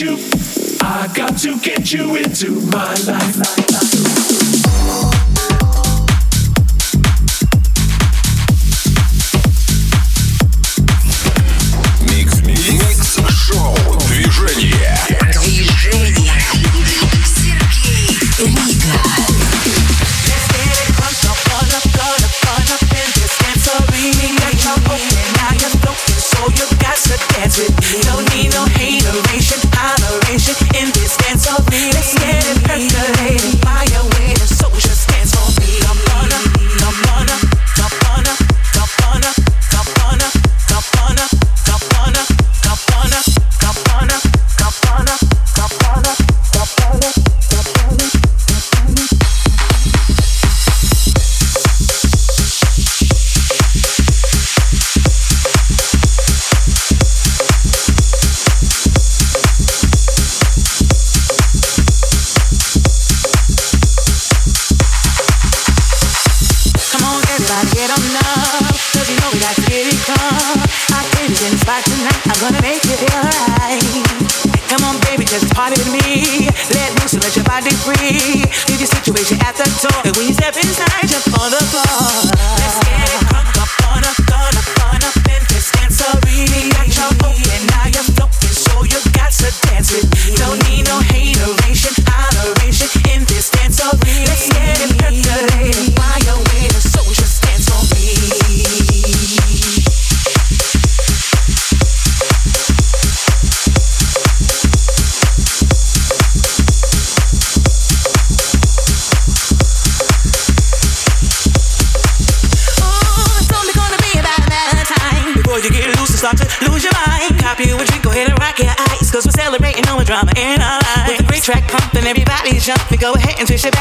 you. I got to get you into my life. She said,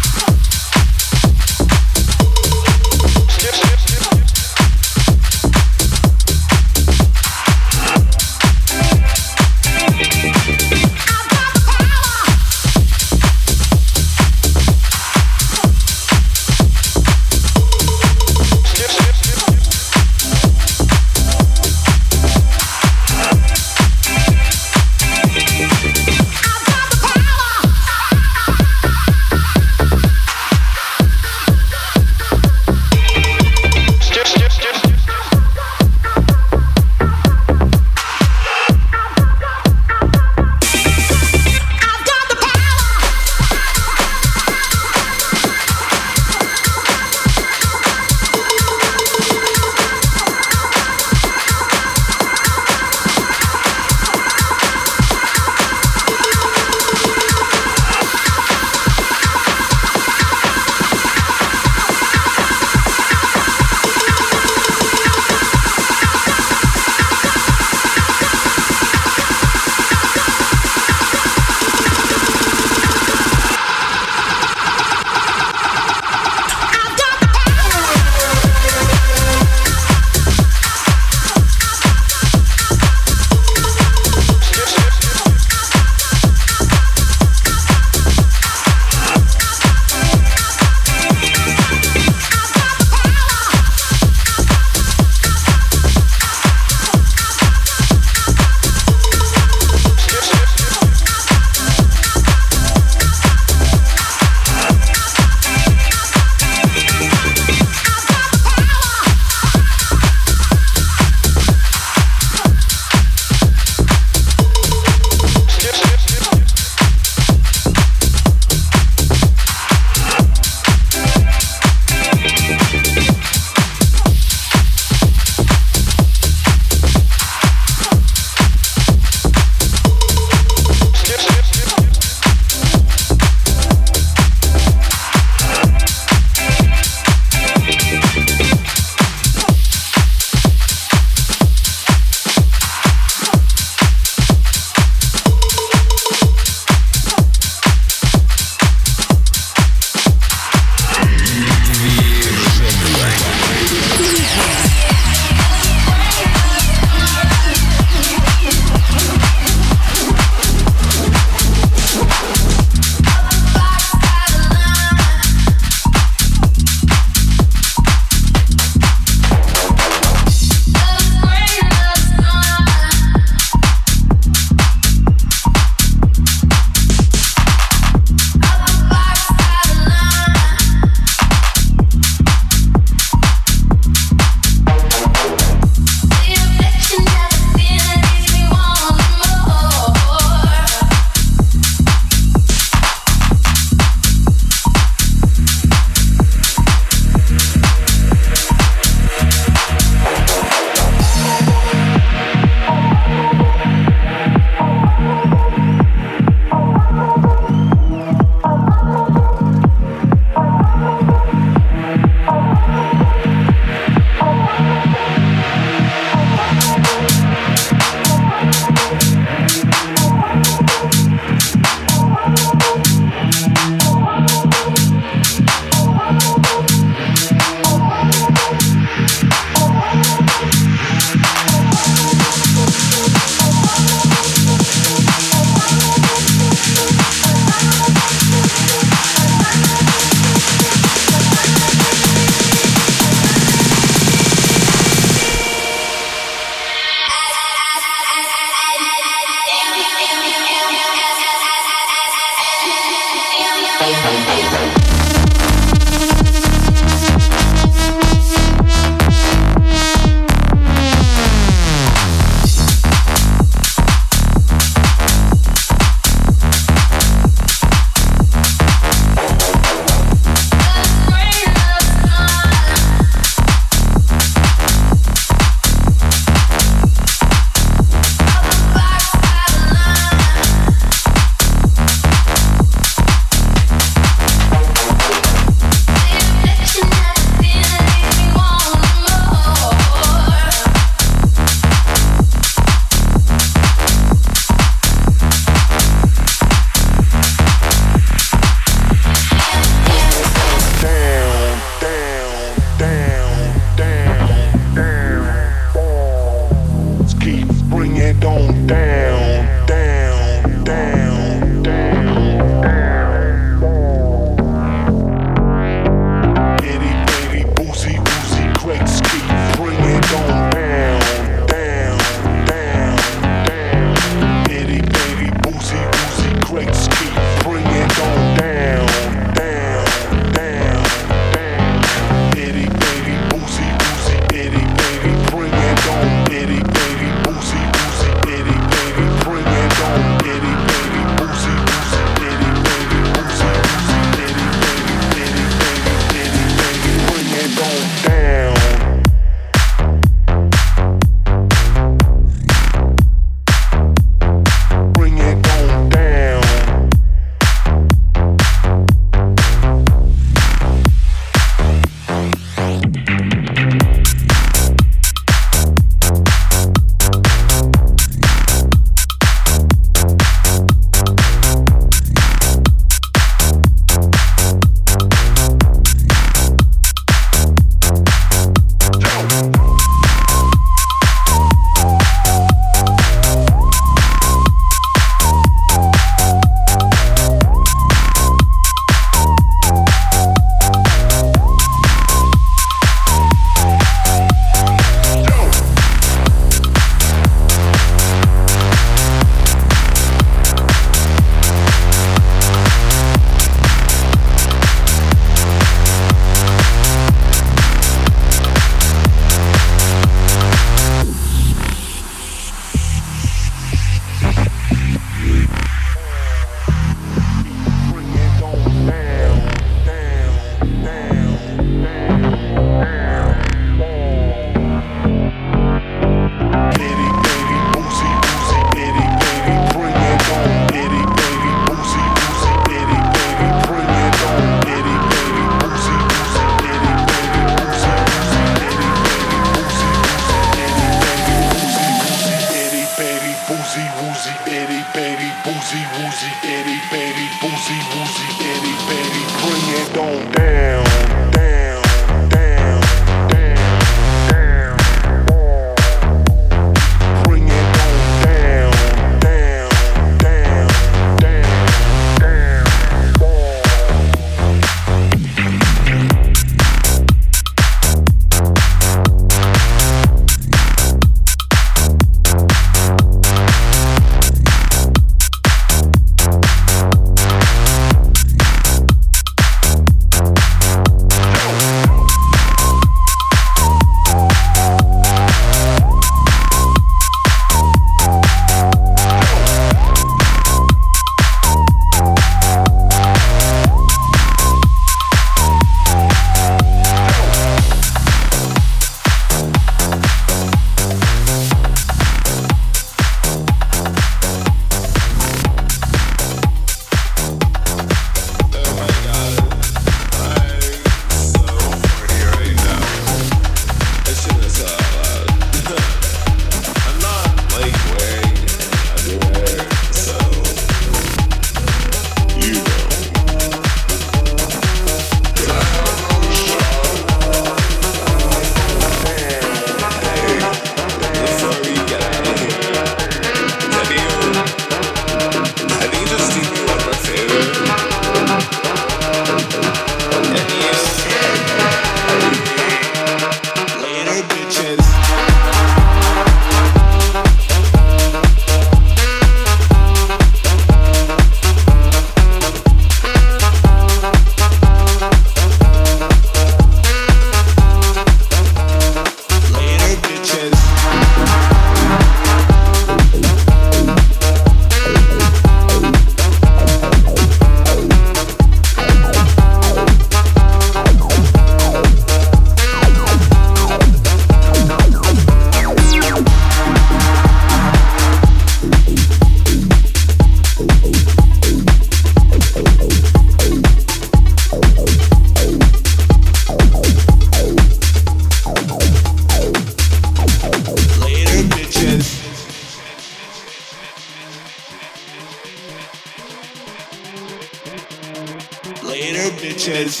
Later, bitches.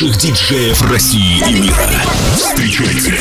Лучших диджеев России и мира. Встречайте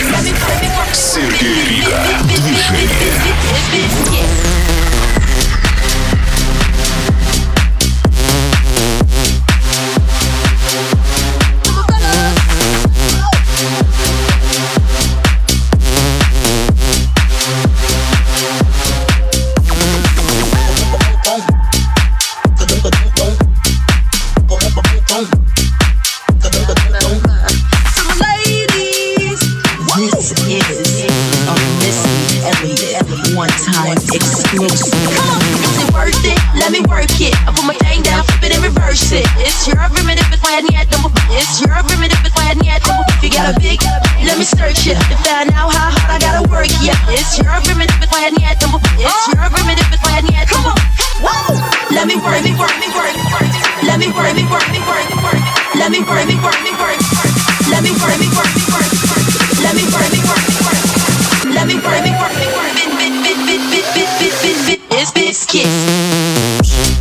that exclusive. Come on, is it worth it? Let me work it. I put my thing down, flip it and reverse it. It's your primitive, but when you had number, it's your primitive, but when you had number, you got a big, let me search it to find out how hard I gotta work. Yeah, it's your primitive, but when you had number, it's your primitive, but when yet. Come on. Whoa, let me work, me work, me work. Let me work, me work, me work. Let me work, me work, me work. Let me work, me work, me work, work. Let me work, me work, me work. Let me work, me work, me work is biscuits.